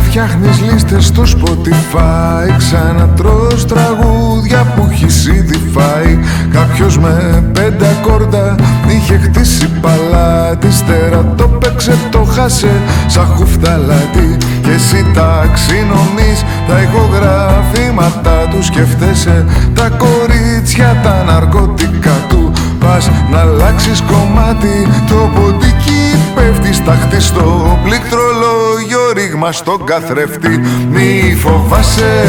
Φτιάχνεις λίστες στο Spotify. Ξανατρως τραγούδια που έχεις ήδη φάει. Κάποιος με πέντε ακόρτα είχε χτίσει παλάτι. Στέρα το παίξε το χάσε σαν χουφταλάτι Και εσύ ταξινομείς τα ηχογραφήματα τους. Σκεφτέσαι τα κορίτσια τα ναρκωτικά του. Πας να αλλάξεις κομμάτι Το ποντίκι πέφτει στάχτη στο πληκτρολόγιο Ρίγμα στον καθρέφτη. Μη φοβάσαι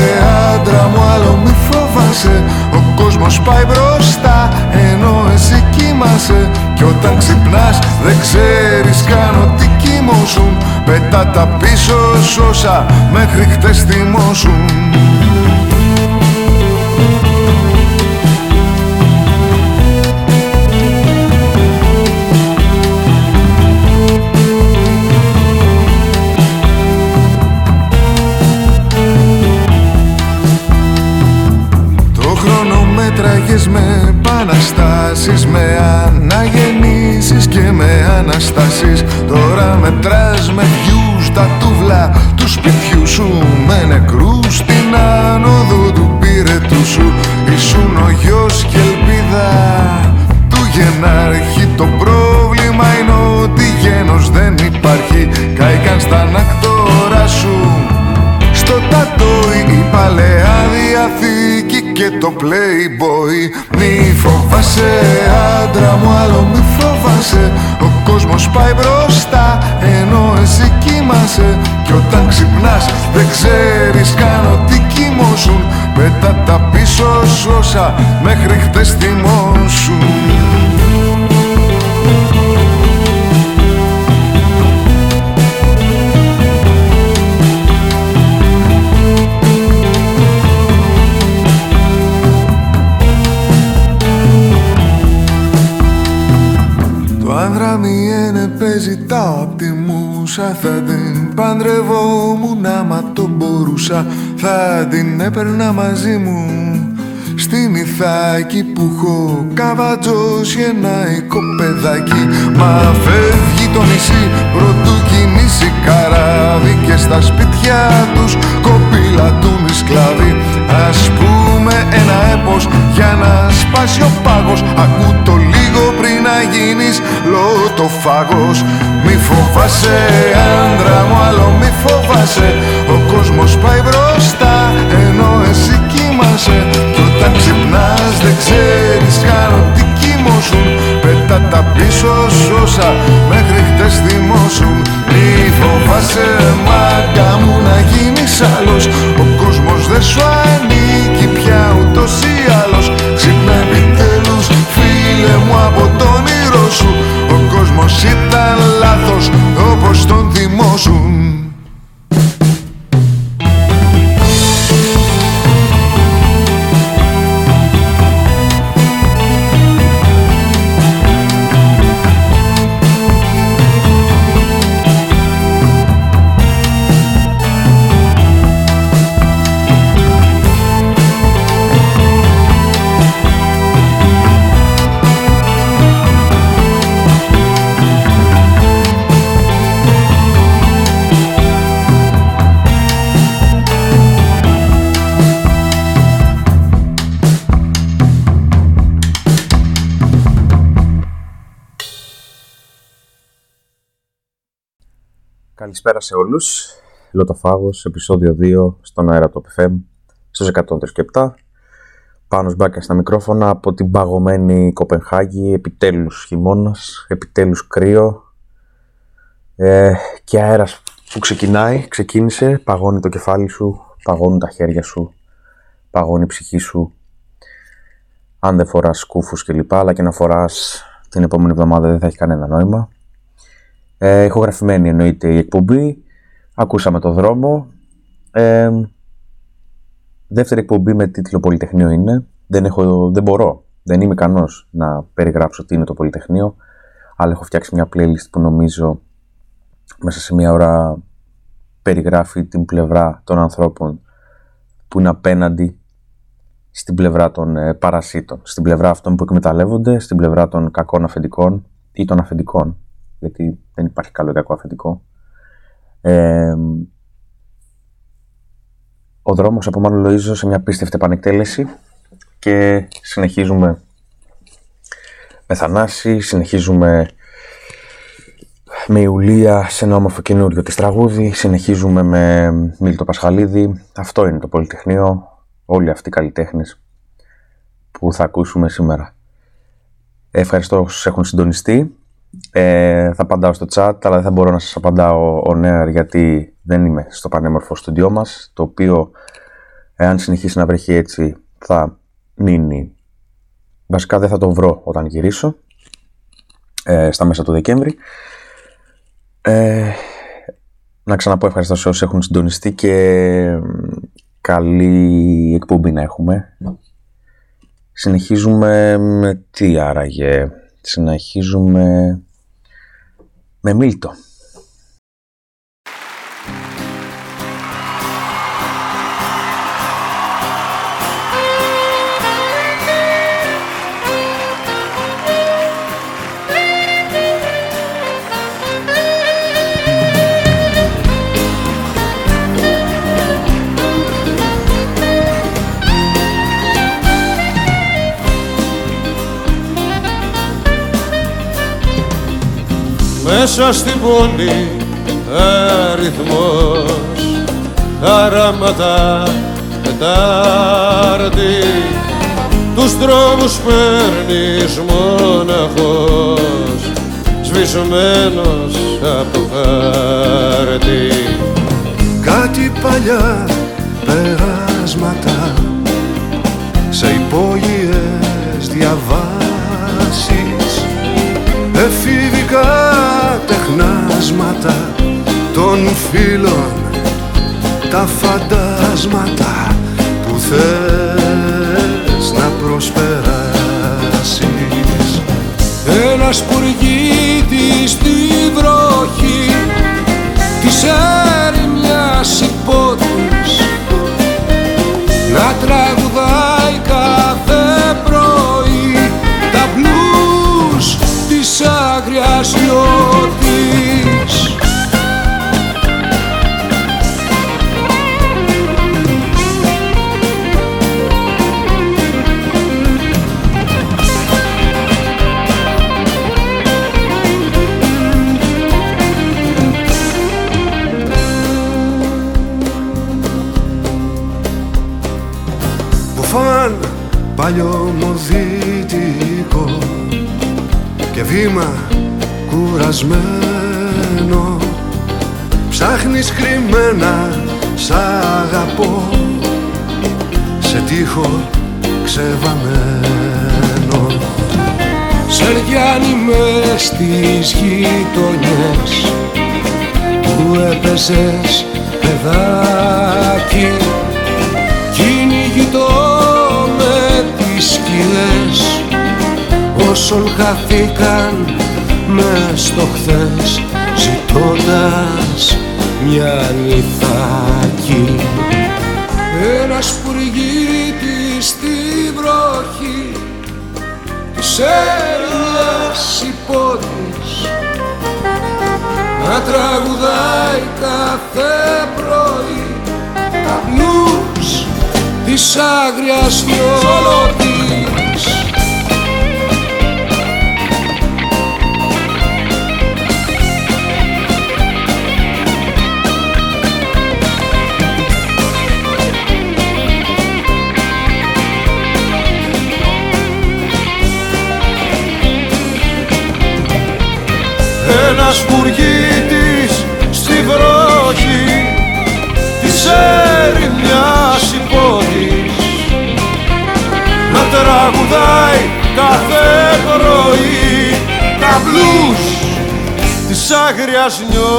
άντρα μου άλλο μη φοβάσαι. Ο κόσμος πάει μπροστά ενώ εσύ κοιμάσαι. Κι όταν ξυπνάς δεν ξέρεις καν ότι κοιμώσουν Πετά τα πίσω σώσα μέχρι χτες θυμώσουν με επαναστάσεις Με αναγεννήσεις και με αναστάσεις. Τώρα μετράς με βιούς τα τούβλα του σπιτιού σου. Με νεκρούς στην άνοδο του πύρετου σου. Ήσουν ο γιος και ελπίδα του γενάρχη. Το πρόβλημα είναι ότι γένος δεν υπάρχει. Κάηκαν στα ανακτόρα σου. Στο τατόι η παλαιά διαθήκη και το playboy. Μη φοβάσαι άντρα μου άλλο μη φοβάσαι. Ο κόσμος πάει μπροστά ενώ εσύ κοιμάσαι. Κι όταν ξυπνάς δεν ξέρεις καν ότι κοιμώσουν. Πέτα τα πίσω σώσα μέχρι χτες θυμώσουν μουσα Θα την παντρευόμουν. Άμα το μπορούσα Θα την έπαιρνα μαζί μου. Στην Ιθάκη που έχω καβατζώσει ένα οικοπεδάκι Μα φεύγει το νησί πρωτού κινήσει καράβι Και στα σπίτια τους κοπηλατούν οι σκλάβοι Ας πούμε ένα έπος για να σπάσει ο πάγος. Ακού το λίγο πριν να γίνεις λότοφάγος Μη φοβάσαι άντρα μου άλλο μη φοβάσαι. Ο κόσμος πάει μπροστά ενώ εσύ κοιμάσαι. Κι όταν ξυπνάς δεν ξέρεις καν ότι κοιμώσουν Πέτα τα πίσω σώσα μέχρι χτες θυμώσουν Μη φοβάσαι μάγκα μου να γίνεις άλλος. Ο κόσμος δεν σου ανήκει πια ούτως ή άλλως. Ξύπνα επιτέλους φίλε μου από το όνειρό σου Ο κόσμος ήταν λάθος όπως τον θυμώσουν Καλησπέρα σε όλους. Λοτοφάγος, επεισόδιο 2 στον αέρα του FM, στους 137. Πάνω σμπάκια στα μικρόφωνα από την παγωμένη Κοπενχάγη, επιτέλους χειμώνας, επιτέλους κρύο ε, και αέρας που ξεκινάει, ξεκίνησε, παγώνει το κεφάλι σου, παγώνουν τα χέρια σου, παγώνει η ψυχή σου. Αν δεν φοράς κούφους κλπ, αλλά και να φοράς την επόμενη εβδομάδα δεν θα έχει κανένα νόημα. Ε, ηχογραφημένη εννοείται η εκπομπή. Ακούσαμε το δρόμο. Ε, δεύτερη εκπομπή με τίτλο Πολυτεχνείο είναι. Δεν, έχω, δεν μπορώ, δεν είμαι ικανός να περιγράψω τι είναι το Πολυτεχνείο, αλλά έχω φτιάξει μια playlist που νομίζω μέσα σε μια ώρα περιγράφει την πλευρά των ανθρώπων που είναι απέναντι στην πλευρά των ε, παρασίτων, στην πλευρά αυτών που εκμεταλλεύονται, στην πλευρά των κακών αφεντικών ή των αφεντικών, γιατί δεν υπάρχει καλό ή κακό αφεντικό. Ε, ο δρόμος από Μάνο Λοΐζο σε μια πίστευτη επανεκτέλεση και συνεχίζουμε με Θανάση, συνεχίζουμε με Ιουλία σε ένα όμορφο καινούριο της τραγούδι, συνεχίζουμε με Μίλτο Πασχαλίδη. Αυτό είναι το Πολυτεχνείο, όλοι αυτοί οι καλλιτέχνες που θα ακούσουμε σήμερα. Ευχαριστώ όσους έχουν συντονιστεί. Ε, θα απαντάω στο chat, αλλά δεν θα μπορώ να σας απαντάω ο νέαρ γιατί δεν είμαι στο πανέμορφο στούντιό μας, το οποίο, εάν συνεχίσει να βρέχει έτσι, θα μείνει. Βασικά δεν θα το βρω όταν γυρίσω, ε, στα μέσα του Δεκέμβρη. Ε, να ξαναπώ ευχαριστώ σε όσους έχουν συντονιστεί και καλή εκπομπή να έχουμε. Συνεχίζουμε με τι άραγε. Συνεχίζουμε με Μίλτο. Μέσα στην πόλη αριθμός χαράματα Τετάρτη τους δρόμους παίρνεις μοναχός σβησμένος από χάρτη. Κάτι παλιά των φίλων τα φαντάσματα που θες να προσπεράσεις. Ένας σπουργίτη στη βροχή της έρημιας υπότης να τραγουδάει κάθε πρωί τα μπλούς της άγριας παλιωμοδίτικο και βήμα κουρασμένο. Ψάχνεις κρυμμένα σ' αγαπώ. Σε τείχο ξεβαμένο Σεριάνι μες στις γειτονιές που έπαιζες παιδάκι σκηνές όσων χαθήκαν μες στο χθες ζητώντας μια νυθάκι ένας σπουργίτη στη βροχή της Έλληνας υπότης να τραγουδάει κάθε πρωί τα blues της άγριας νιώτης ένας τη στη βροχή της έρημιας υπότης να τραγουδάει κάθε πρωί τα μπλούς της άγριας νιώτης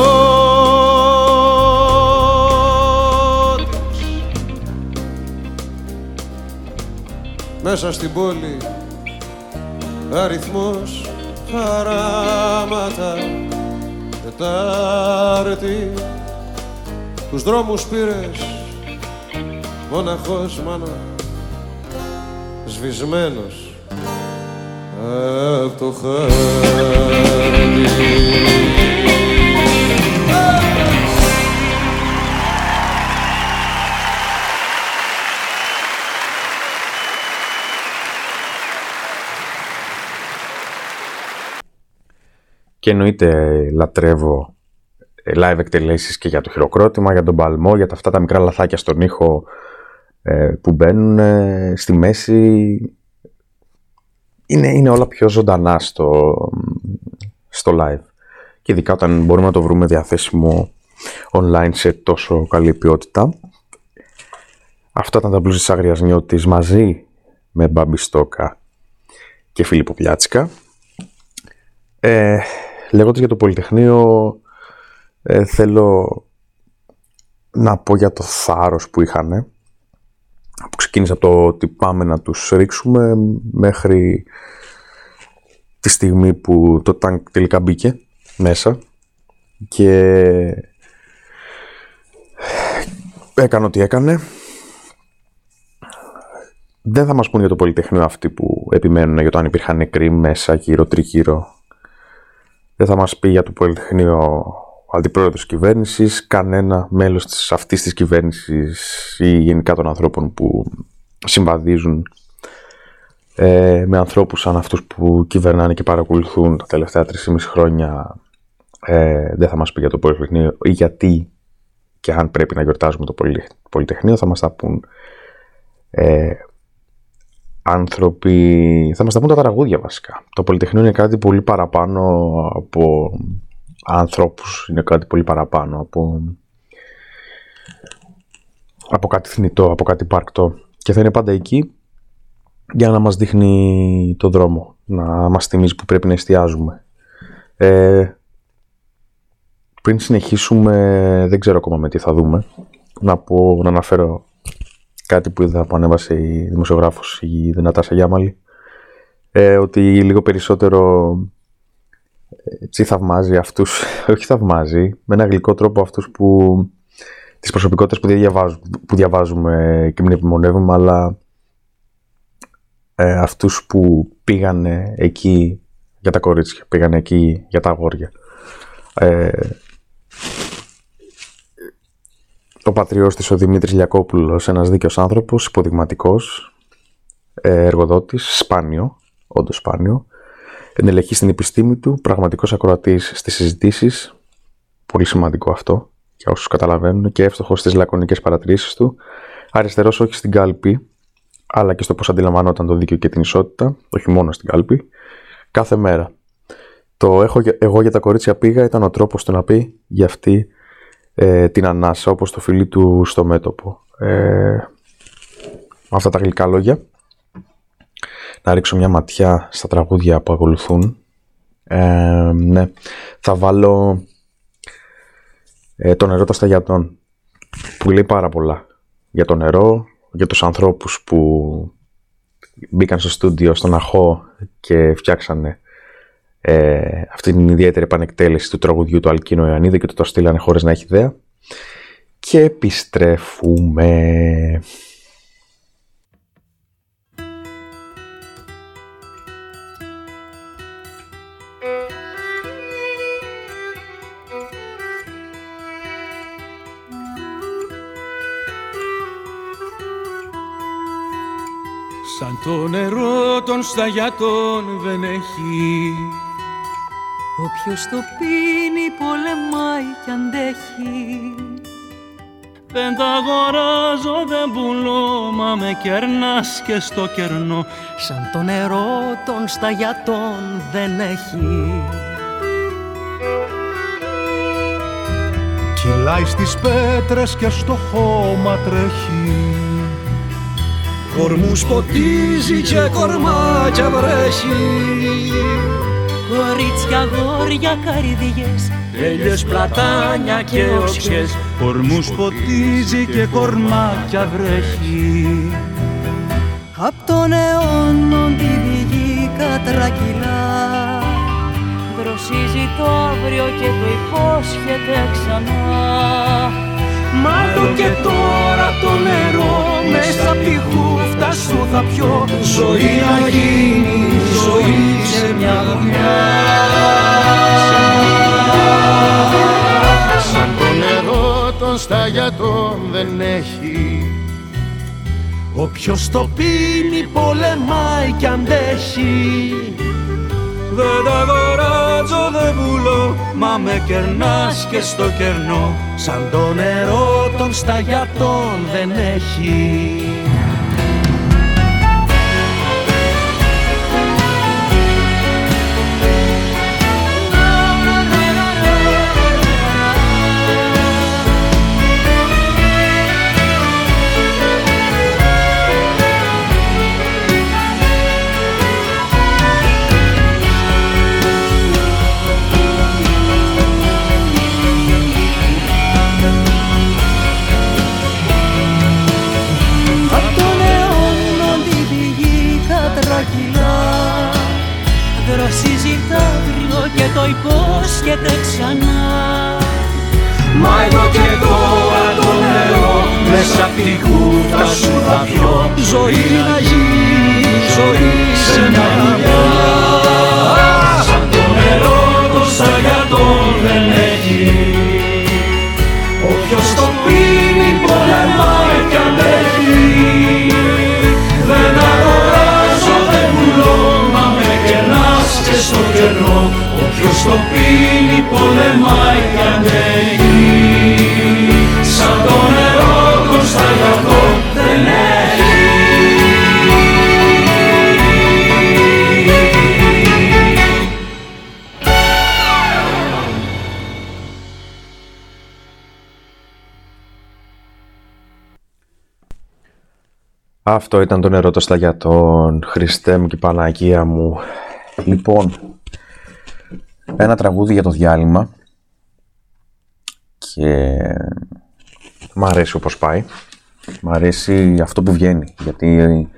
Μέσα στην πόλη αριθμός χαράματα. Τετάρτη. Τους δρόμους πήρες μοναχός μάνα σβησμένος από το χάρτη Και εννοείται λατρεύω ε, live εκτελέσεις και για το χειροκρότημα, για τον παλμό, για τα αυτά τα μικρά λαθάκια στον ήχο ε, που μπαίνουν στη μέση. Είναι, είναι όλα πιο ζωντανά στο, στο live. Και ειδικά όταν μπορούμε να το βρούμε διαθέσιμο online σε τόσο καλή ποιότητα. Αυτά ήταν τα blues της Άγριας Νιώτης μαζί με Μπάμπη Στόκα και Φίλιππο Πιάτσικα. Ε, Λέγοντας για το Πολυτεχνείο, ε, θέλω να πω για το θάρρος που είχαν, που ξεκίνησε από το ότι πάμε να τους ρίξουμε μέχρι τη στιγμή που το τάγκ τελικά μπήκε μέσα και έκανε ό,τι έκανε. Δεν θα μας πούν για το Πολυτεχνείο αυτοί που επιμένουν για το αν υπήρχαν νεκροί μέσα, γύρω τριγύρω δεν θα μας πει για το Πολυτεχνείο ο αντιπρόεδρος της κυβέρνησης, κανένα μέλος της, αυτής της κυβέρνησης ή γενικά των ανθρώπων που συμβαδίζουν ε, με ανθρώπους σαν αυτούς που κυβερνάνε και παρακολουθούν τα τελευταία 3,5 χρόνια ε, δεν θα μας πει για το Πολυτεχνείο ή γιατί και αν πρέπει να γιορτάζουμε το Πολυτεχνείο θα μας τα πούν ε, άνθρωποι. Θα μας τα πούν τα τραγούδια βασικά. Το Πολυτεχνείο είναι κάτι πολύ παραπάνω από ανθρώπους. Είναι κάτι πολύ παραπάνω από, από κάτι θνητό, από κάτι πάρκτο. Και θα είναι πάντα εκεί για να μας δείχνει το δρόμο. Να μας θυμίζει που πρέπει να εστιάζουμε. Ε, πριν συνεχίσουμε, δεν ξέρω ακόμα με τι θα δούμε. Να, πω, να αναφέρω κάτι που είδα που ανέβασε η δημοσιογράφος η Δυνατάσα Γιάμαλη ε, ότι λίγο περισσότερο έτσι θαυμάζει αυτούς, όχι θαυμάζει, με ένα γλυκό τρόπο αυτούς που τις προσωπικότητες που, διαβάζουμε, που διαβάζουμε και μην επιμονεύουμε, αλλά ε, αυτούς που πήγανε εκεί για τα κορίτσια, πήγανε εκεί για τα αγόρια. Ε, ο πατριώστης ο Δημήτρης Λιακόπουλος, ένας δίκαιος άνθρωπος, υποδειγματικός, ε, εργοδότης, σπάνιο, όντως σπάνιο, ενελεχή στην επιστήμη του, πραγματικός ακροατής στις συζητήσεις, πολύ σημαντικό αυτό για όσους καταλαβαίνουν και εύστοχος στις λακωνικές παρατηρήσεις του, αριστερός όχι στην κάλπη, αλλά και στο πώς αντιλαμβανόταν το δίκαιο και την ισότητα, όχι μόνο στην κάλπη, κάθε μέρα. Το έχω, εγώ για τα κορίτσια πήγα ήταν ο τρόπος του να πει για αυτή ε, την ανάσα όπως το φιλί του στο μέτωπο. Ε, αυτά τα γλυκά λόγια. Να ρίξω μια ματιά στα τραγούδια που ακολουθούν. Ε, ναι, θα βάλω ε, το νερό των σταγιατών που λέει πάρα πολλά για το νερό, για τους ανθρώπους που μπήκαν στο στούντιο στον Αχώ και φτιάξανε ε, αυτή την ιδιαίτερη επανεκτέλεση του τραγουδιού του Αλκίνο Ιωαννίδη και το το στείλανε χωρίς να έχει ιδέα. Και επιστρέφουμε. Σαν το νερό των σταγιάτων δεν έχει Όποιος το πίνει πολεμάει κι αντέχει. Δεν τα αγοράζω, δεν πουλώ, μα με κερνάς και στο κερνό. Σαν το νερό των σταγιατών δεν έχει. Κυλάει στις πέτρες και στο χώμα τρέχει. Κορμούς ποτίζει και κορμάκια βρέχει Κορίτσια, γόρια, καρδιές Τέλειες, πλατάνια και οξιές Κορμούς ποτίζει και κορμάκια βρέχει. Απ' τον αιώνων τη διγή κατρακυλά Δροσίζει το αύριο και το υπόσχεται ξανά Μα εδώ και τώρα το νερό μέσα απ' τη χούφτα σου θα πιω. Ζωή να γίνει, ζωή σε μια γωνιά. Σαν το νερό των σταγιατών δεν έχει. Όποιος το πίνει πολεμάει κι αντέχει Δεν τα αγοράζω, δεν πουλώ Μα με κερνάς και στο κερνό. Σαν το νερό των σταγιατών δεν έχει υπόσχεται ξανά. Μα εδώ και τώρα το νερό μέσα απ' τη κούτα σου θα πιω. Ζωή να γίνει, ζωή σε μια γραμμιά Όποιος το πίνει πολεμάει κι αντέχει Σαν το νερό το σταγιατό δεν έχει. Αυτό ήταν το νερό το σταγιατών, Χριστέ μου και Παναγία μου. Λοιπόν, ένα τραγούδι για το διάλειμμα και μ' αρέσει όπως πάει. Μ' αρέσει αυτό που βγαίνει, γιατί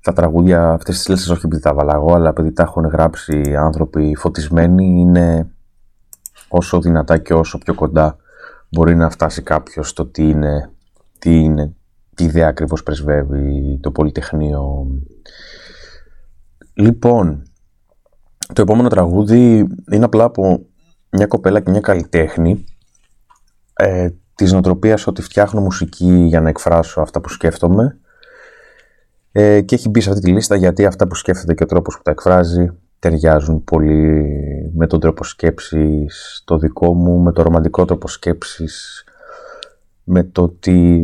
τα τραγούδια αυτές τις λίστες, όχι επειδή τα βάλα εγώ, αλλά επειδή τα έχουν γράψει άνθρωποι φωτισμένοι, είναι όσο δυνατά και όσο πιο κοντά μπορεί να φτάσει κάποιος στο τι είναι, τι είναι, τι ιδέα ακριβώς πρεσβεύει το Πολυτεχνείο. Λοιπόν, το επόμενο τραγούδι είναι απλά από μια κοπέλα και μια καλλιτέχνη ε, της νοοτροπίας ότι φτιάχνω μουσική για να εκφράσω αυτά που σκέφτομαι ε, και έχει μπει σε αυτή τη λίστα γιατί αυτά που σκέφτεται και ο τρόπος που τα εκφράζει ταιριάζουν πολύ με τον τρόπο σκέψης το δικό μου, με το ρομαντικό τρόπο σκέψης, με το ότι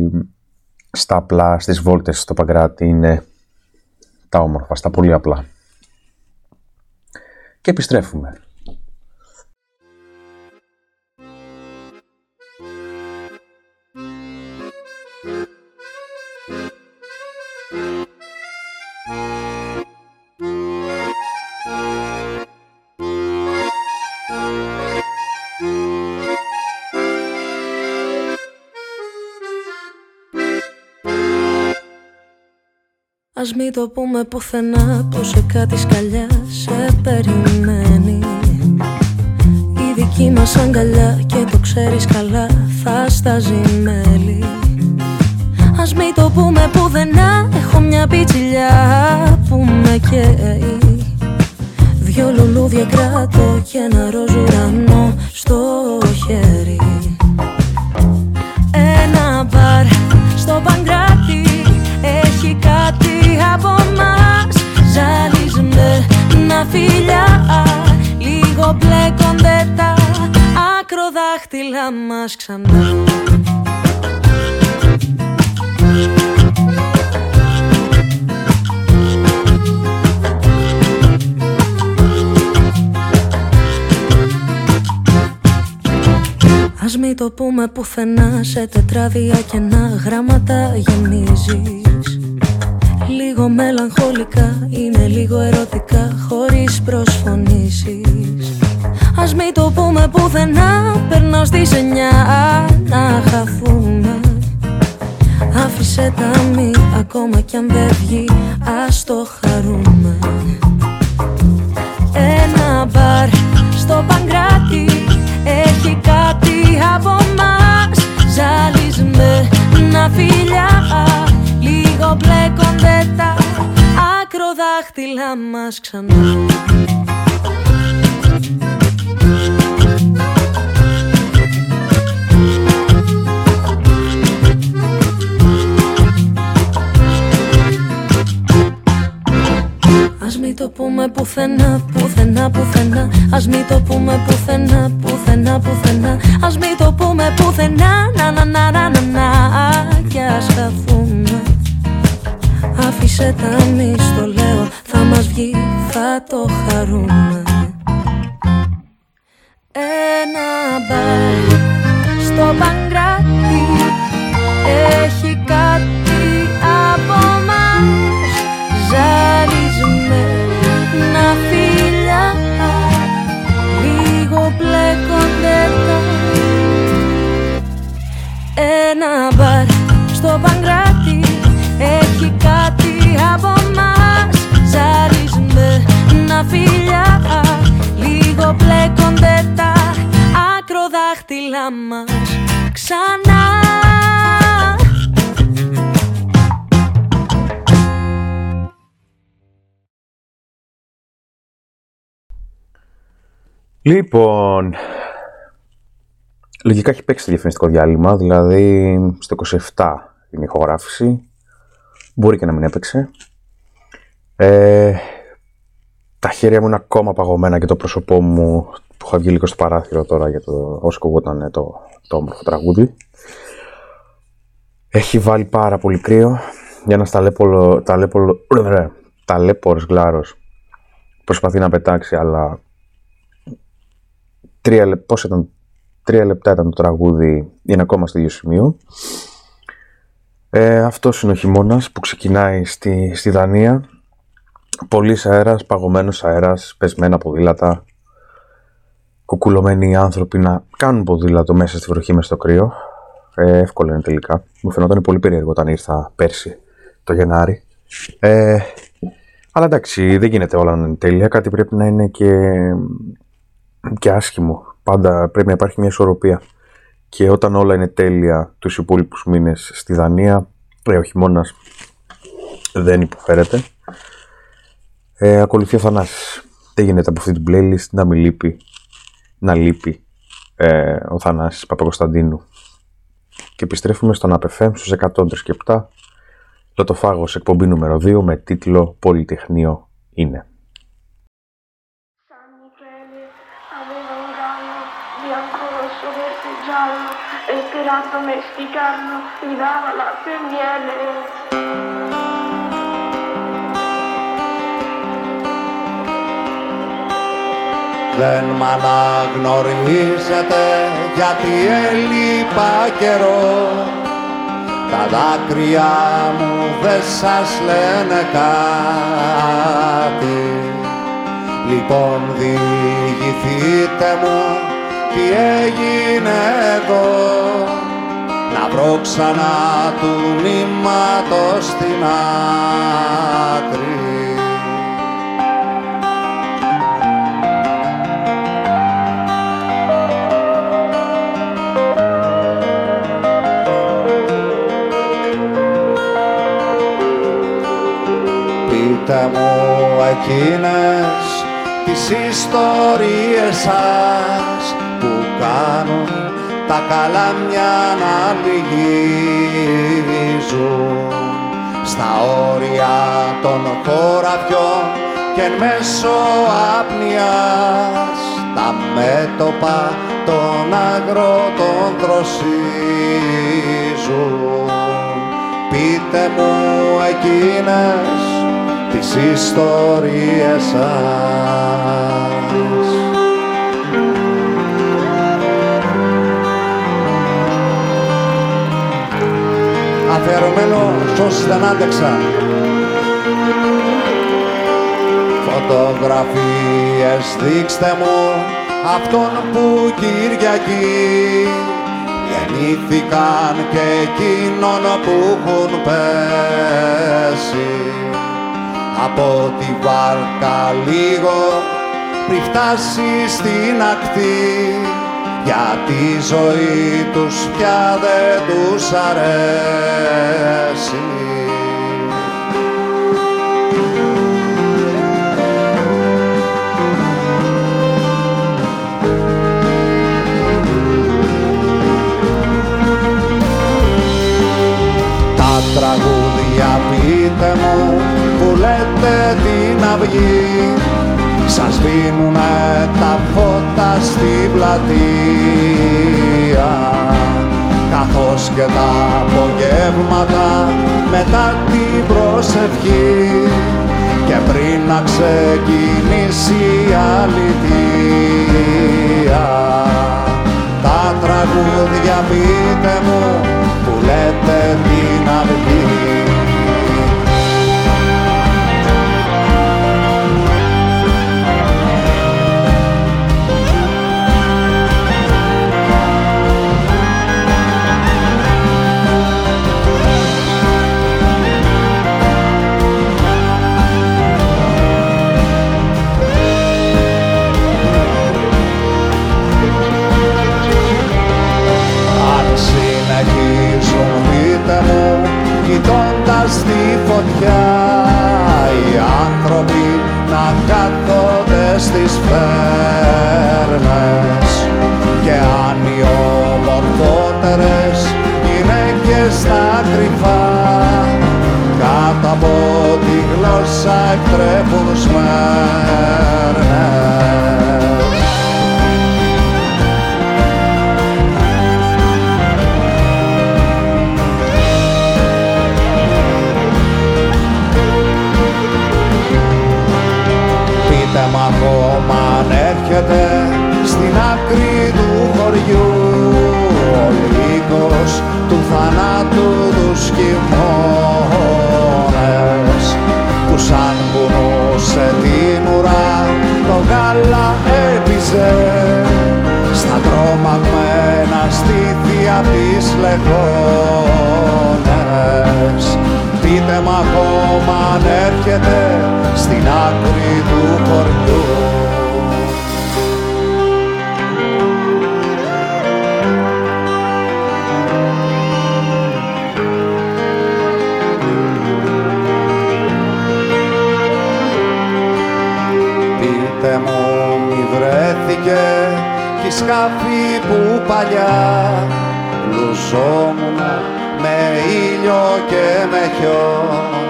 στα απλά, στις βόλτες στο Παγκράτη είναι τα όμορφα, στα πολύ απλά. Και επιστρέφουμε. Ας μην το πούμε πουθενά που σε κάτι σκαλιά σε περιμένει. Η δική μας αγκαλιά και το ξέρεις καλά θα στάζει μέλη Ας μην το πούμε πουθενά έχω μια πιτσιλιά που με καίει. Δυο λουλούδια κράτω και ένα ροζ ουρανό στο χέρι. Ένα μπαρ στο Παγκράτη μας Ζαλισμένα φιλιά Λίγο μπλέκονται τα ακροδάχτυλα μας ξανά. Ας μην το πούμε πουθενά σε τετράδια κενά γράμματα γεμίζεις Λίγο μελαγχολικά, είναι λίγο ερωτικά χωρίς προσφωνήσεις. Ας μην το πούμε πουθενά, περνάω στη σενιά να χαθούμε. Άφησε τα μη ακόμα κι αν δεν βγει Ας το χαρούμε. Ένα μπαρ ακροδάχτυλα μας ξανά. Ας μην το πούμε πουθενά, πουθενά, πουθενά. Ας μην το πούμε πουθενά, πουθενά, πουθενά. Ας μην το πούμε πουθενά, να να να να να να. Κι ας χαθούμε Άφησε τα μη στο λέω, θα μας βγει, θα το χαρούμε. Ένα μπαρ στο Παγκράτη έχει κάτι από μας. Ζαλισμένα φίλια λίγο μπλέκονται τα. Ένα μπαρ στο Παγκράτη έχει κάτι από μας ζαλισμένα φίλια λίγο μπλέκονται τα ακροδάχτυλα μας ξανά Λοιπόν, λογικά έχει παίξει το διαφημιστικό διάλειμμα, δηλαδή στο 27 είναι η ηχογράφηση. Μπορεί και να μην έπαιξε. Ε, τα χέρια μου είναι ακόμα παγωμένα και το πρόσωπό μου που είχα βγει λίγο στο παράθυρο τώρα για το όσο κουβόταν το, το όμορφο τραγούδι. Έχει βάλει πάρα πολύ κρύο για ένας ταλέπολο, ταλέπολο, ταλέπορος γλάρος προσπαθεί να πετάξει αλλά τρία, λεπ, πώς ήταν, τρία λεπτά ήταν το τραγούδι είναι ακόμα στο ίδιο σημείο ε, αυτός είναι ο χειμώνας που ξεκινάει στη, στη Δανία Πολύς αέρας, παγωμένος αέρας, πεσμένα ποδήλατα κουκουλωμένοι άνθρωποι να κάνουν ποδήλατο μέσα στη βροχή, μέσα στο κρύο. Ε, εύκολο είναι τελικά. Μου φαινόταν πολύ περίεργο όταν ήρθα πέρσι το Γενάρη. Ε, αλλά εντάξει, δεν γίνεται όλα να είναι τέλεια. Κάτι πρέπει να είναι και, και άσχημο. Πάντα πρέπει να υπάρχει μια ισορροπία. Και όταν όλα είναι τέλεια τους υπόλοιπους μήνες στη Δανία, ε, ο χειμώνας δεν υποφέρεται. Ε, ακολουθεί ο Θανάσης. Δεν γίνεται από αυτή την playlist να μην λείπει να λείπει ε, ο Θανάσης Παπακοσταντίνου. Και επιστρέφουμε στον ΑΠΕΦΕΜ στους 107 Λοτοφάγος εκπομπή νούμερο 2 με τίτλο Πολυτεχνείο είναι. Esperato mesticarlo, mi dava latte e miele. Δεν μ' αναγνωρίζετε γιατί έλειπα καιρό Τα δάκρυα μου δεν σας λένε κάτι Λοιπόν διηγηθείτε μου τι έγινε εδώ Να βρω ξανά του νήματος στην άκρη. Πείτε μου εκείνες τις ιστορίες σας που κάνουν τα καλάμια να λυγίζουν στα όρια των χωραφιών και εν μέσω απνιάς τα μέτωπα των αγρότων δροσίζουν πείτε μου εκείνες τις ιστορίες σας. Αφιερωμένο σ' όσοι δεν άντεξαν. Φωτογραφίες δείξτε μου αυτόν που Κυριακή δεν γεννήθηκαν και εκείνων που έχουν πέσει από τη βάρκα λίγο πριν φτάσει στην ακτή για τη ζωή τους πια δεν τους αρέσει. Τα τραγούδια πείτε μου που λέτε την αυγή σας σβήνουνε τα φώτα στην πλατεία. Καθώς και τα απογεύματα μετά την προσευχή. Και πριν να ξεκινήσει η αλήθεια τα τραγούδια πείτε μου που λέτε την αυγή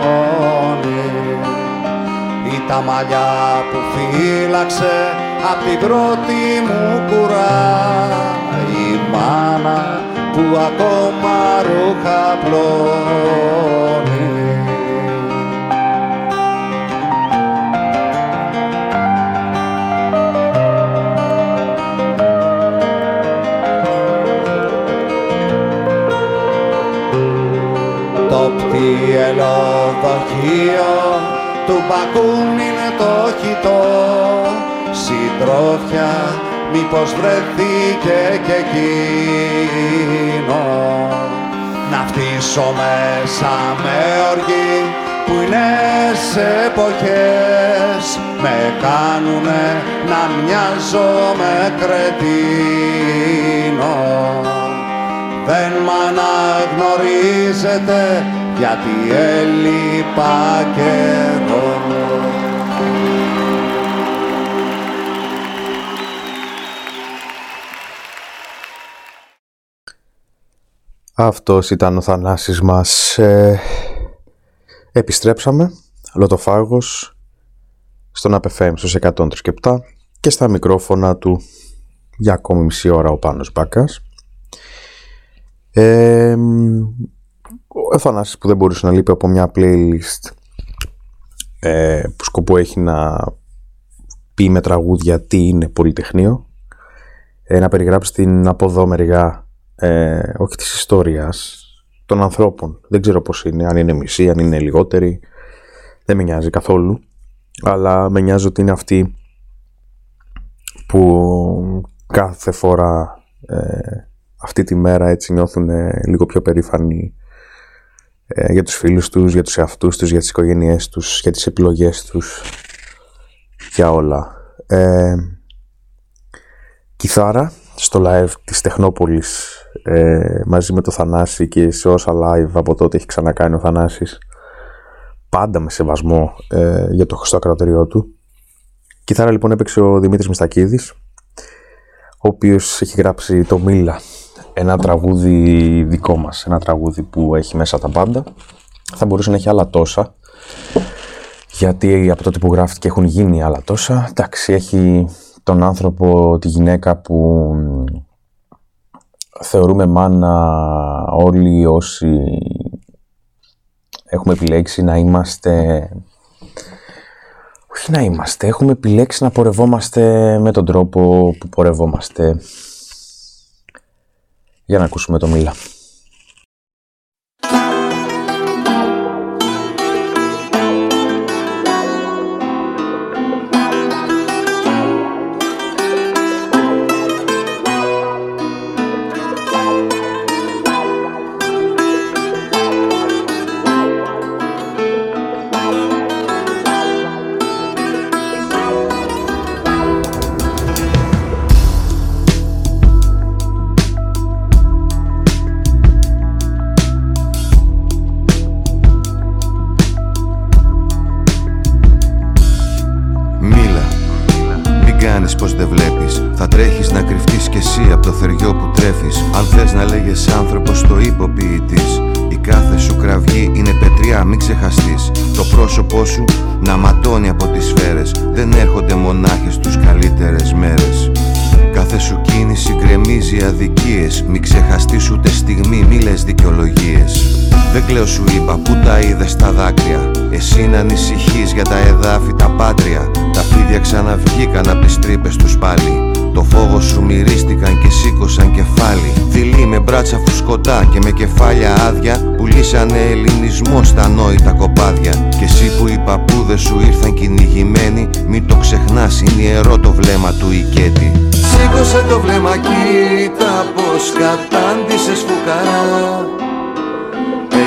χιόνι ή τα μαλλιά που φύλαξε απ' την πρώτη μου κουρά η μάνα που ακόμα ρούχα πλώνει Το πτύελο δοχείο του μπακούν είναι το χιτό. Συντρόφια μήπως βρεθήκε και εκείνο Να φτύσω μέσα με οργή που είναι σε εποχές. Με κάνουνε να μοιάζω με κρετίνο. Δεν μ' αναγνωρίζετε γιατί έλειπα καιρό. Αυτός ήταν ο Θανάσης μας. Ε, επιστρέψαμε, Λοτοφάγος, στον APFM στους 103 και στα μικρόφωνα του για ακόμη μισή ώρα ο Πάνος Μπάκας. Ε, ο Θανάσης που δεν μπορούσε να λείπει από μια playlist ε, που σκοπό έχει να πει με τραγούδια τι είναι πολυτεχνείο ε, να περιγράψει την από εδώ μεριά ε, όχι της ιστορίας των ανθρώπων. Δεν ξέρω πως είναι, αν είναι μισή, αν είναι λιγότεροι δεν με νοιάζει καθόλου αλλά με νοιάζει ότι είναι αυτοί που κάθε φορά ε, αυτή τη μέρα έτσι νιώθουν λίγο πιο περήφανοι ε, για τους φίλους τους, για τους εαυτούς τους, για τις οικογένειές τους, για τις επιλογές τους, για όλα. Ε, κιθάρα στο live της Τεχνόπολης ε, μαζί με το Θανάση και σε όσα live από τότε έχει ξανακάνει ο Θανάσης πάντα με σεβασμό ε, για το χρηστό ακροατήριό του. Κιθάρα λοιπόν έπαιξε ο Δημήτρης Μιστακίδης ο οποίος έχει γράψει το Μίλα ένα τραγούδι δικό μας, ένα τραγούδι που έχει μέσα τα πάντα. Θα μπορούσε να έχει άλλα τόσα, γιατί από τότε που γράφτηκε έχουν γίνει άλλα τόσα. Εντάξει, έχει τον άνθρωπο, τη γυναίκα που θεωρούμε μάνα όλοι όσοι έχουμε επιλέξει να είμαστε όχι να είμαστε, έχουμε επιλέξει να πορευόμαστε με τον τρόπο που πορευόμαστε για να ακούσουμε το Μίλα. δεν σου είπα που τα είδες στα δάκρυα. Εσύ να για τα εδάφη τα πάτρια. Τα φίδια ξαναβγήκαν από τις τρύπες τους πάλι. Το φόβο σου μυρίστηκαν και σήκωσαν κεφάλι. Δειλή με μπράτσα φουσκωτά και με κεφάλια άδεια Πουλήσανε ελληνισμό στα νόητα κοπάδια. Και εσύ που οι παππούδες σου ήρθαν κυνηγημένοι Μη το ξεχνάς είναι ιερό το βλέμμα του ηκέτη. Σήκωσε το βλέμμα κοίτα πως κατάντησες φουκαρά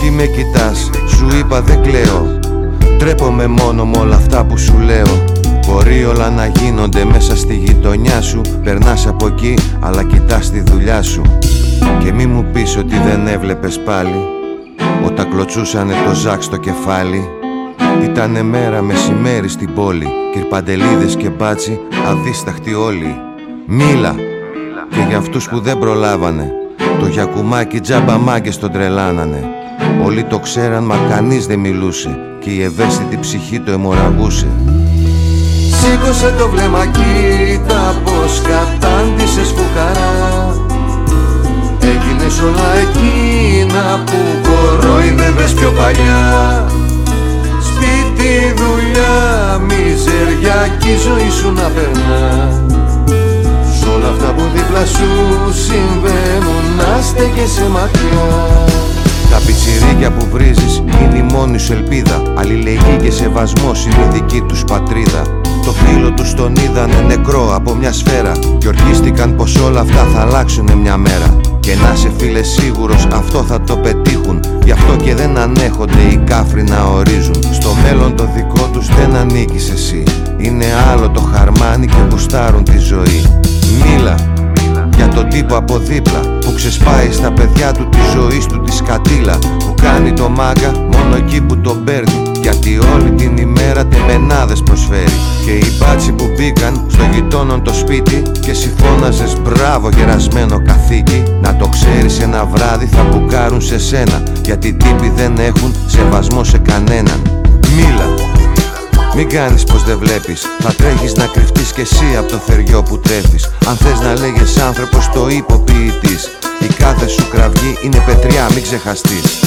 Τι με κοιτάς, σου είπα δεν κλαίω. Τρέπομαι μόνο με όλα αυτά που σου λέω. Μπορεί όλα να γίνονται μέσα στη γειτονιά σου. Περνάς από εκεί, αλλά κοιτάς τη δουλειά σου. Και μη μου πεις ότι δεν έβλεπες πάλι. Όταν κλωτσούσανε το ζάκ στο κεφάλι. Ήτανε μέρα μεσημέρι στην πόλη. Κυρπαντελίδες και μπάτσι αδίσταχτοι όλοι. Μίλα. Και για αυτούς που δεν προλάβανε Το γιακουμάκι τζάμπα μάγκες τον τρελάνανε Όλοι το ξέραν μα κανείς δεν μιλούσε. Και η ευαίσθητη ψυχή το αιμορραγούσε. Σήκωσε το βλέμμα κοίτα πως κατάντησες φουκαρά. Έγινες όλα εκείνα που κορόιδευες πιο παλιά. Σπίτι, δουλειά, μιζεριά κι η ζωή σου να περνά. Σ' όλα αυτά που δίπλα σου συμβαίνουν να στέκεσαι μακριά. τα πιτσιρίκια που βρίζεις είναι η μόνη σου ελπίδα. Αλληλεγγύη και σεβασμός είναι η δική τους πατρίδα. Το φίλο τους τον είδανε νεκρό από μια σφαίρα. Και ορκίστηκαν πως όλα αυτά θα αλλάξουνε μια μέρα. Και να σε φίλε σίγουρος αυτό θα το πετύχουν. Γι' αυτό και δεν ανέχονται οι κάφροι να ορίζουν. Στο μέλλον το δικό τους δεν ανήκεις εσύ. Είναι άλλο το χαρμάνι και μπουστάρουν τη ζωή. Μίλα για τον τύπο από δίπλα που ξεσπάει στα παιδιά του τη ζωή του της σκατήλα που κάνει το μάγκα μόνο εκεί που τον παίρνει γιατί όλη την ημέρα τεμενάδες προσφέρει. Και οι μπάτσι που μπήκαν στο γειτόνον το σπίτι και συμφώναζες μπράβο γερασμένο καθήκη να το ξέρεις ένα βράδυ θα μπουκάρουν σε σένα γιατί τύποι δεν έχουν σεβασμό σε κανέναν Μίλα Μην κάνεις πως δεν βλέπεις. Θα τρέχεις να κρυφτείς κι εσύ από το θεριό που τρέφεις. Αν θες να λέγες άνθρωπος το υποποιητής. Η κάθε σου κραυγή είναι πετριά μην ξεχαστείς.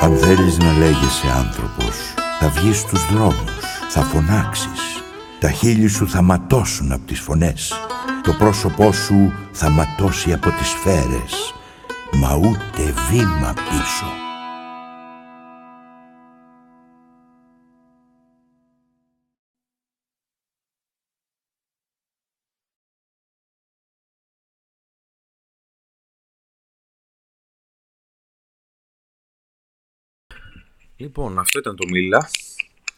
Αν θέλεις να λέγεσαι άνθρωπος Θα βγεις στους δρόμους Θα φωνάξεις. Τα χείλη σου θα ματώσουν από τις φωνές. Το πρόσωπό σου θα ματώσει από τις σφαίρες. Μα ούτε βήμα πίσω Λοιπόν, αυτό ήταν το Μίλα.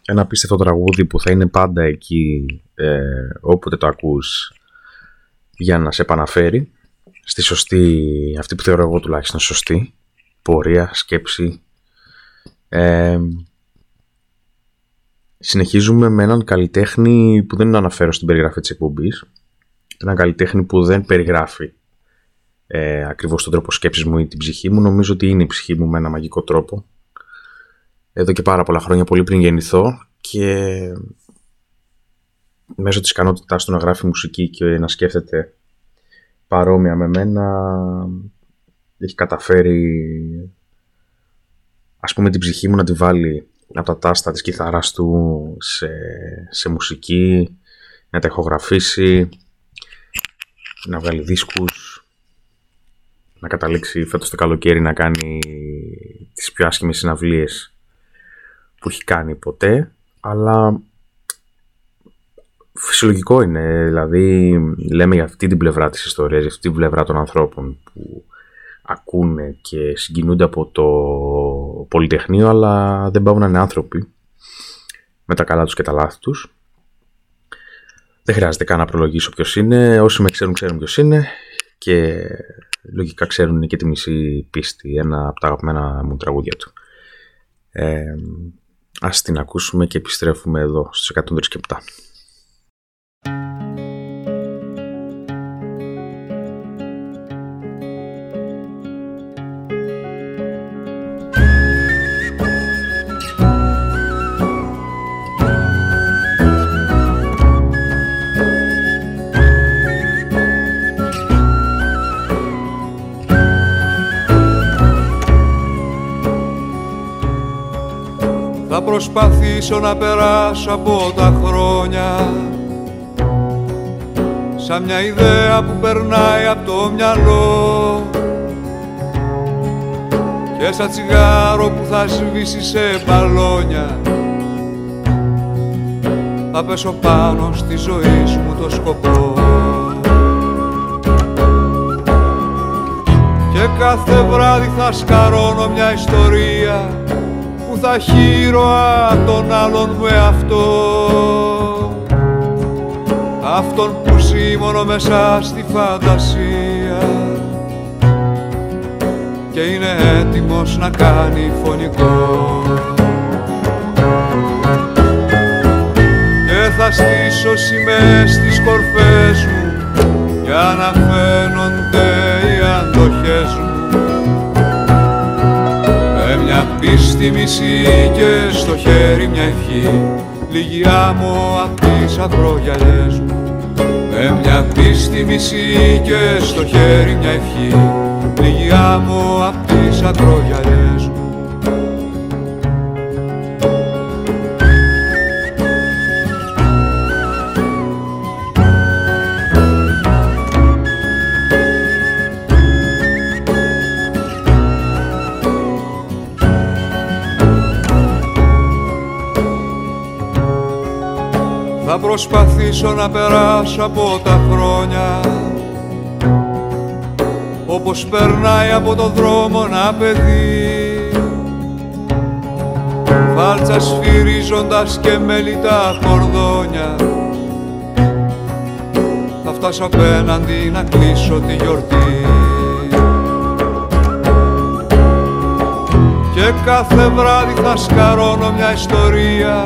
Ένα απίστευτο τραγούδι που θα είναι πάντα εκεί ε, όποτε το ακούς για να σε επαναφέρει στη σωστή, αυτή που θεωρώ εγώ τουλάχιστον σωστή, πορεία, σκέψη. Ε, συνεχίζουμε με έναν καλλιτέχνη που δεν αναφέρω στην περιγραφή της εκπομπής. Έναν καλλιτέχνη που δεν περιγράφει ε, ακριβώς τον τρόπο σκέψης μου ή την ψυχή μου. Νομίζω ότι είναι η ψυχή μου με ένα μαγικό τρόπο εδώ και πάρα πολλά χρόνια, πολύ πριν γεννηθώ και μέσω της ικανότητάς του να γράφει μουσική και να σκέφτεται παρόμοια με μένα έχει καταφέρει ας πούμε την ψυχή μου να τη βάλει από τα τάστα της κιθάρας του σε, σε μουσική να τα ηχογραφήσει να βγάλει δίσκους να καταλήξει φέτος το καλοκαίρι να κάνει τις πιο άσχημες συναυλίες που έχει κάνει ποτέ, αλλά φυσιολογικό είναι, δηλαδή λέμε για αυτή την πλευρά της ιστορίας, για αυτή την πλευρά των ανθρώπων που ακούνε και συγκινούνται από το πολυτεχνείο, αλλά δεν πάβουν να είναι άνθρωποι με τα καλά τους και τα λάθη τους. Δεν χρειάζεται καν να προλογίσω ποιος είναι, όσοι με ξέρουν ξέρουν ποιος είναι και λογικά ξέρουν και τη μισή πίστη, ένα από τα αγαπημένα μου τραγούδια του. Ε, Ας την ακούσουμε και επιστρέφουμε εδώ στους 103 και 7. Προσπαθήσω να περάσω από τα χρόνια. Σαν μια ιδέα που περνάει από το μυαλό. Και σαν τσιγάρο που θα σβήσει σε μπαλόνια. Θα πέσω πάνω στη ζωή μου το σκοπό. Και κάθε βράδυ θα σκαρώνω μια ιστορία θα χείρωα τον άλλον με αυτό αυτόν που ζει μόνο μέσα στη φαντασία. Και είναι έτοιμος να κάνει φωνικό. Και θα στήσω σημαίες στις κορφές μου για να φαίνονται οι αντοχές μου πίστη μισή και στο χέρι μια ευχή. Λίγη άμμο απ' τις ακρογιαλιές μου. Με μια πίστη μισή και στο χέρι μια ευχή. Λίγη άμμο απ' τις ακρογιαλιές μου προσπαθήσω να περάσω από τα χρόνια. Όπως περνάει από το δρόμο ένα παιδί. Φάλτσα σφυρίζοντας και μελιτά κορδόνια. Θα φτάσω απέναντι να κλείσω τη γιορτή. Και κάθε βράδυ θα σκαρώνω μια ιστορία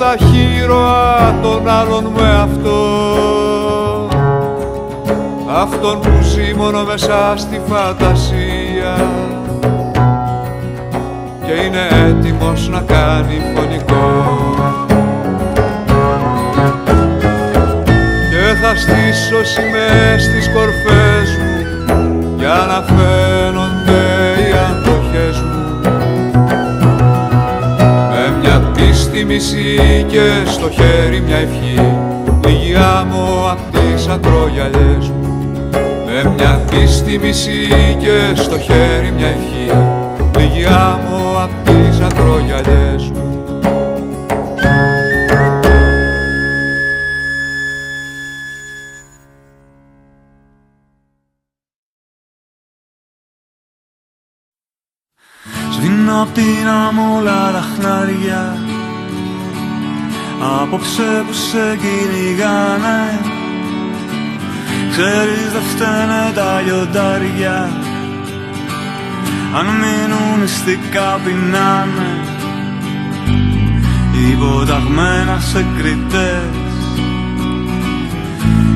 ταχύρωα των άλλων με αυτό, αυτόν που ζει μόνο μέσα στη φαντασία. Και είναι έτοιμος να κάνει φωνικό. Και θα στήσω σημαίες στις κορφές μου για να φέρω πίστη μισή και στο χέρι μια ευχή. Λίγη άμμο απ' τις ακρογιαλιές μου. Με μια πίστη μισή και στο χέρι μια ευχή. Λίγη άμμο απ' τις ακρογιαλιές μου. Απ' την αμόλα τα χνάρια Απόψε που σε κυνηγάνε Ξέρεις δεν φταίνε τα λιοντάρια. Αν μείνουν μυστικά πεινάνε Υποταγμένα σε κριτές.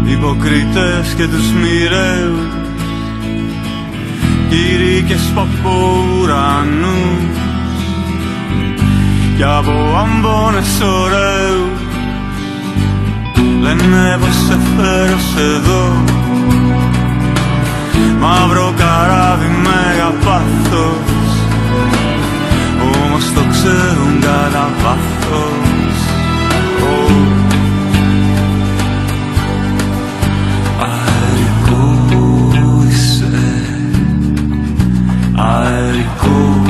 Υποκριτές και τους μοιραίους κήρυκες από για βουαμπώνες ωραίου. Λένε πως σε φέρω εδώ Μαύρο καράβι μέγα πάθος Όμως το ξέρουν κατά βάθος. Αερικό είσαι Αερικό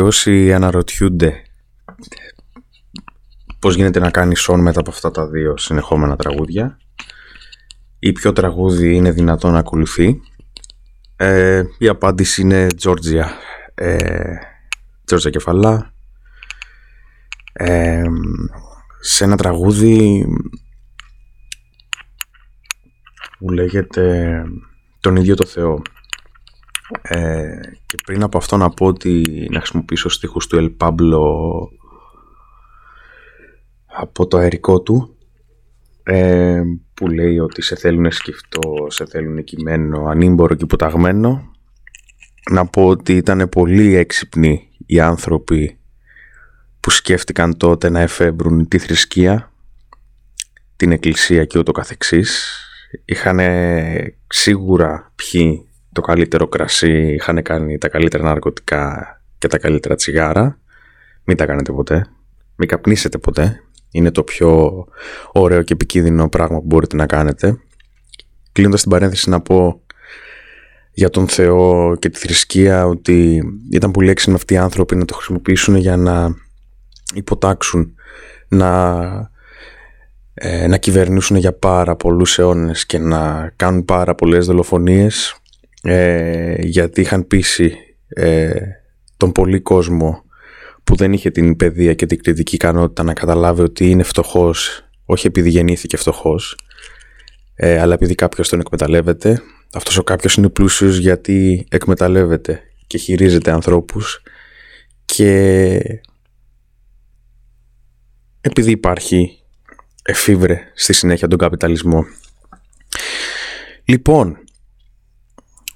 Και όσοι αναρωτιούνται πώς γίνεται να κάνεις σον μετά από αυτά τα δύο συνεχόμενα τραγούδια ή ποιο τραγούδι είναι δυνατό να ακολουθεί ε, η απάντηση είναι Τζόρτζια ε, Τζόρτζια Κεφαλά. Ε, σε ένα τραγούδι που λέγεται τον ίδιο το Θεό ε, και πριν από αυτό να πω ότι να χρησιμοποιήσω στίχους του El Pablo από το αερικό του ε, που λέει ότι σε θέλουν σκεφτό, σε θέλουν κειμένο, ανήμπορο και υποταγμένο να πω ότι ήταν πολύ έξυπνοι οι άνθρωποι που σκέφτηκαν τότε να εφεύρουν τη θρησκεία, την εκκλησία και ούτω καθεξής. Είχαν σίγουρα πιει το καλύτερο κρασί, είχαν κάνει τα καλύτερα ναρκωτικά και τα καλύτερα τσιγάρα. Μην τα κάνετε ποτέ. Μην καπνίσετε ποτέ. Είναι το πιο ωραίο και επικίνδυνο πράγμα που μπορείτε να κάνετε. Κλείνοντας την παρένθεση να πω για τον Θεό και τη θρησκεία ότι ήταν πολύ έξυπνοι αυτοί οι άνθρωποι να το χρησιμοποιήσουν για να υποτάξουν να, ε, να κυβερνήσουν για πάρα πολλούς αιώνες και να κάνουν πάρα πολλές δολοφονίες ε, γιατί είχαν πείσει ε, τον πολύ κόσμο που δεν είχε την παιδεία και την κριτική ικανότητα να καταλάβει ότι είναι φτωχός όχι επειδή γεννήθηκε φτωχός ε, αλλά επειδή κάποιος τον εκμεταλλεύεται αυτός ο κάποιος είναι πλούσιος γιατί εκμεταλλεύεται και χειρίζεται ανθρώπους και επειδή υπάρχει εφήβρε στη συνέχεια τον καπιταλισμό. Λοιπόν,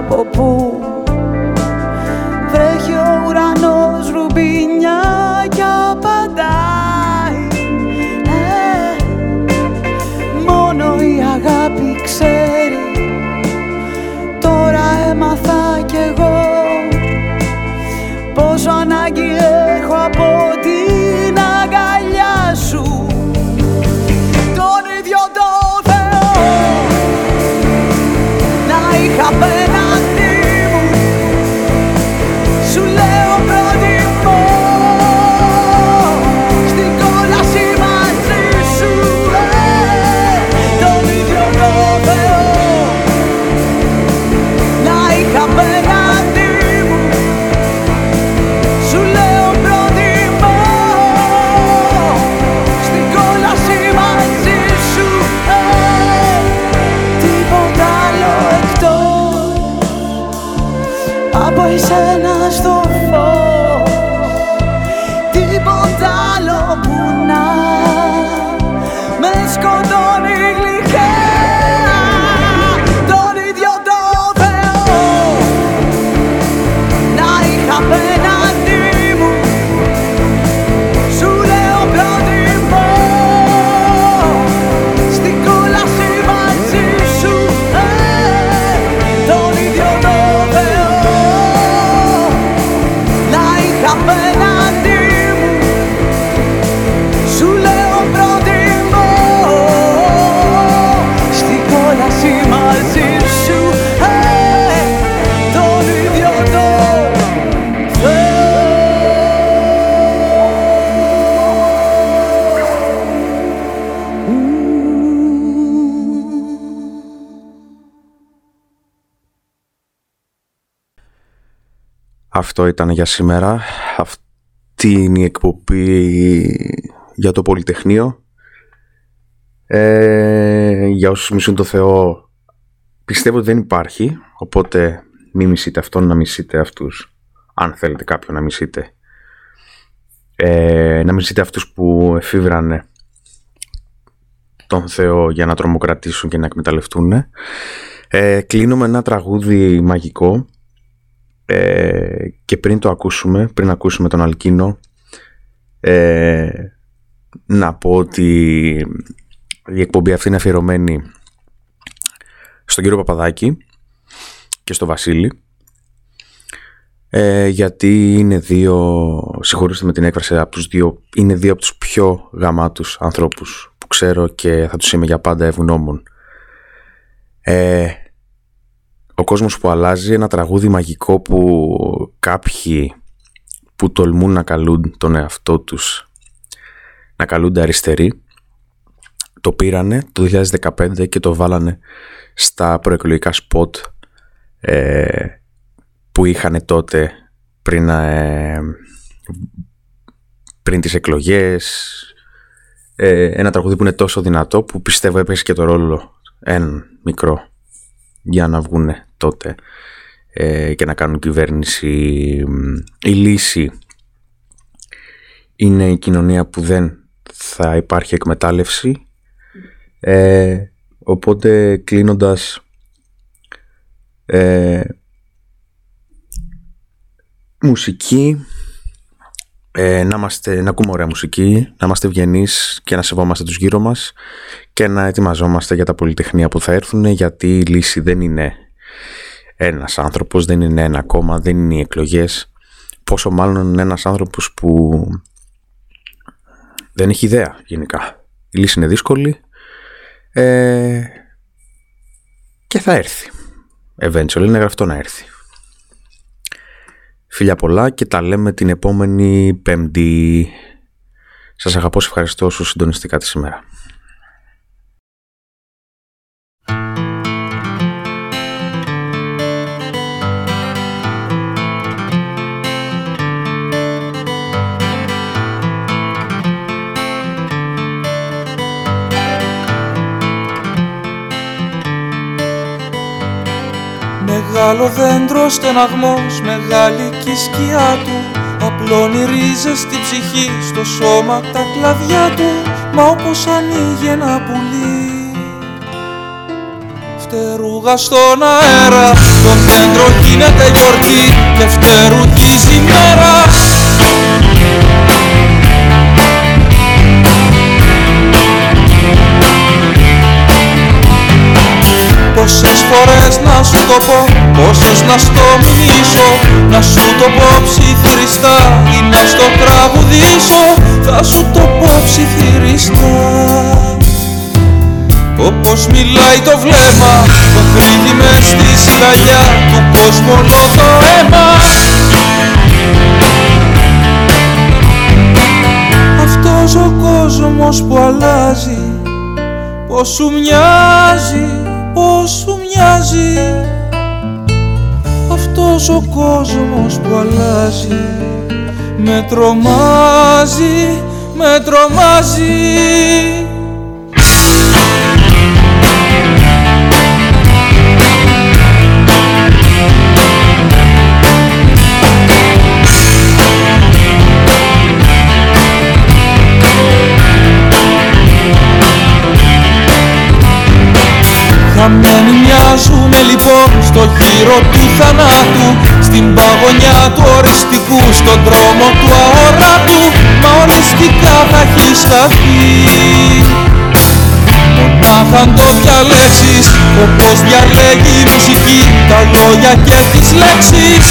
Βρέχει Αυτό ήταν για σήμερα. Αυτή είναι η εκπομπή για το Πολυτεχνείο. Ε, για όσους μισούν το Θεό πιστεύω ότι δεν υπάρχει οπότε μην μισείτε αυτόν να μισείτε αυτούς αν θέλετε κάποιον να μισείτε ε, να μισείτε αυτούς που εφήβρανε τον Θεό για να τρομοκρατήσουν και να εκμεταλλευτούν ε, κλείνω με ένα τραγούδι μαγικό ε, και πριν το ακούσουμε, πριν ακούσουμε τον Αλκίνο ε, να πω ότι η εκπομπή αυτή είναι αφιερωμένη στον κύριο Παπαδάκη και στο Βασίλη ε, γιατί είναι δύο, συγχωρήστε με την έκφραση από τους δύο, είναι δύο από τους πιο γαμάτους ανθρώπους που ξέρω και θα τους είμαι για πάντα ευγνώμων. Ε, ο κόσμος που αλλάζει, ένα τραγούδι μαγικό που κάποιοι που τολμούν να καλούν τον εαυτό τους, να καλούνται αριστεροί, το πήρανε το 2015 και το βάλανε στα προεκλογικά σποτ ε, που είχαν τότε πριν, ε, πριν τις εκλογές. Ε, ένα τραγούδι που είναι τόσο δυνατό που πιστεύω έπαιξε και το ρόλο ένα μικρό για να βγουν τότε ε, και να κάνουν κυβέρνηση. Η λύση είναι η κοινωνία που δεν θα υπάρχει εκμετάλλευση. Ε, οπότε κλείνοντας ε, μουσική ε, να, είμαστε, να ακούμε ωραία μουσική, να είμαστε ευγενείς και να σεβόμαστε τους γύρω μας και να ετοιμαζόμαστε για τα πολυτεχνία που θα έρθουν γιατί η λύση δεν είναι ένας άνθρωπος, δεν είναι ένα κόμμα, δεν είναι οι εκλογές πόσο μάλλον είναι ένας άνθρωπος που δεν έχει ιδέα γενικά. Η λύση είναι δύσκολη ε, και θα έρθει. Eventually είναι γραφτό να έρθει. Φιλιά πολλά και τα λέμε την επόμενη πέμπτη. Σας αγαπώ, σας ευχαριστώ σου συντονιστικά σήμερα. Μεγάλο δέντρο στεναγμός, μεγάλη και η σκιά του. Απλώνει ρίζες στη ψυχή, στο σώμα τα κλαδιά του. Μα όπως ανοίγει ένα πουλί Φτερούγα στον αέρα, το δέντρο γίνεται γιορτή Και φτερουγίζει μέρα Πόσες φορές να σου το πω, πόσες να στο μηνύσω Να σου το πω ψιθυριστά ή να στο τραγουδήσω Θα σου το πω ψιθυριστά. Όπως μιλάει το βλέμμα, το κρύβει μες στη σκαλιά του κόσμου όλο το αίμα. Αυτός ο κόσμος που αλλάζει, πως σου μοιάζει πως σου μοιάζει αυτός ο κόσμος που αλλάζει; Με τρομάζει, με τρομάζει Στην παγωνιά του οριστικού, στον δρόμο του αόρατου Μα οριστικά θα έχει σταθεί. Μονάχα αν το διαλέξεις Όπως διαλέγει η μουσική Τα λόγια και τις λέξεις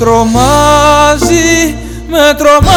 τρομάζει, με τρομάζει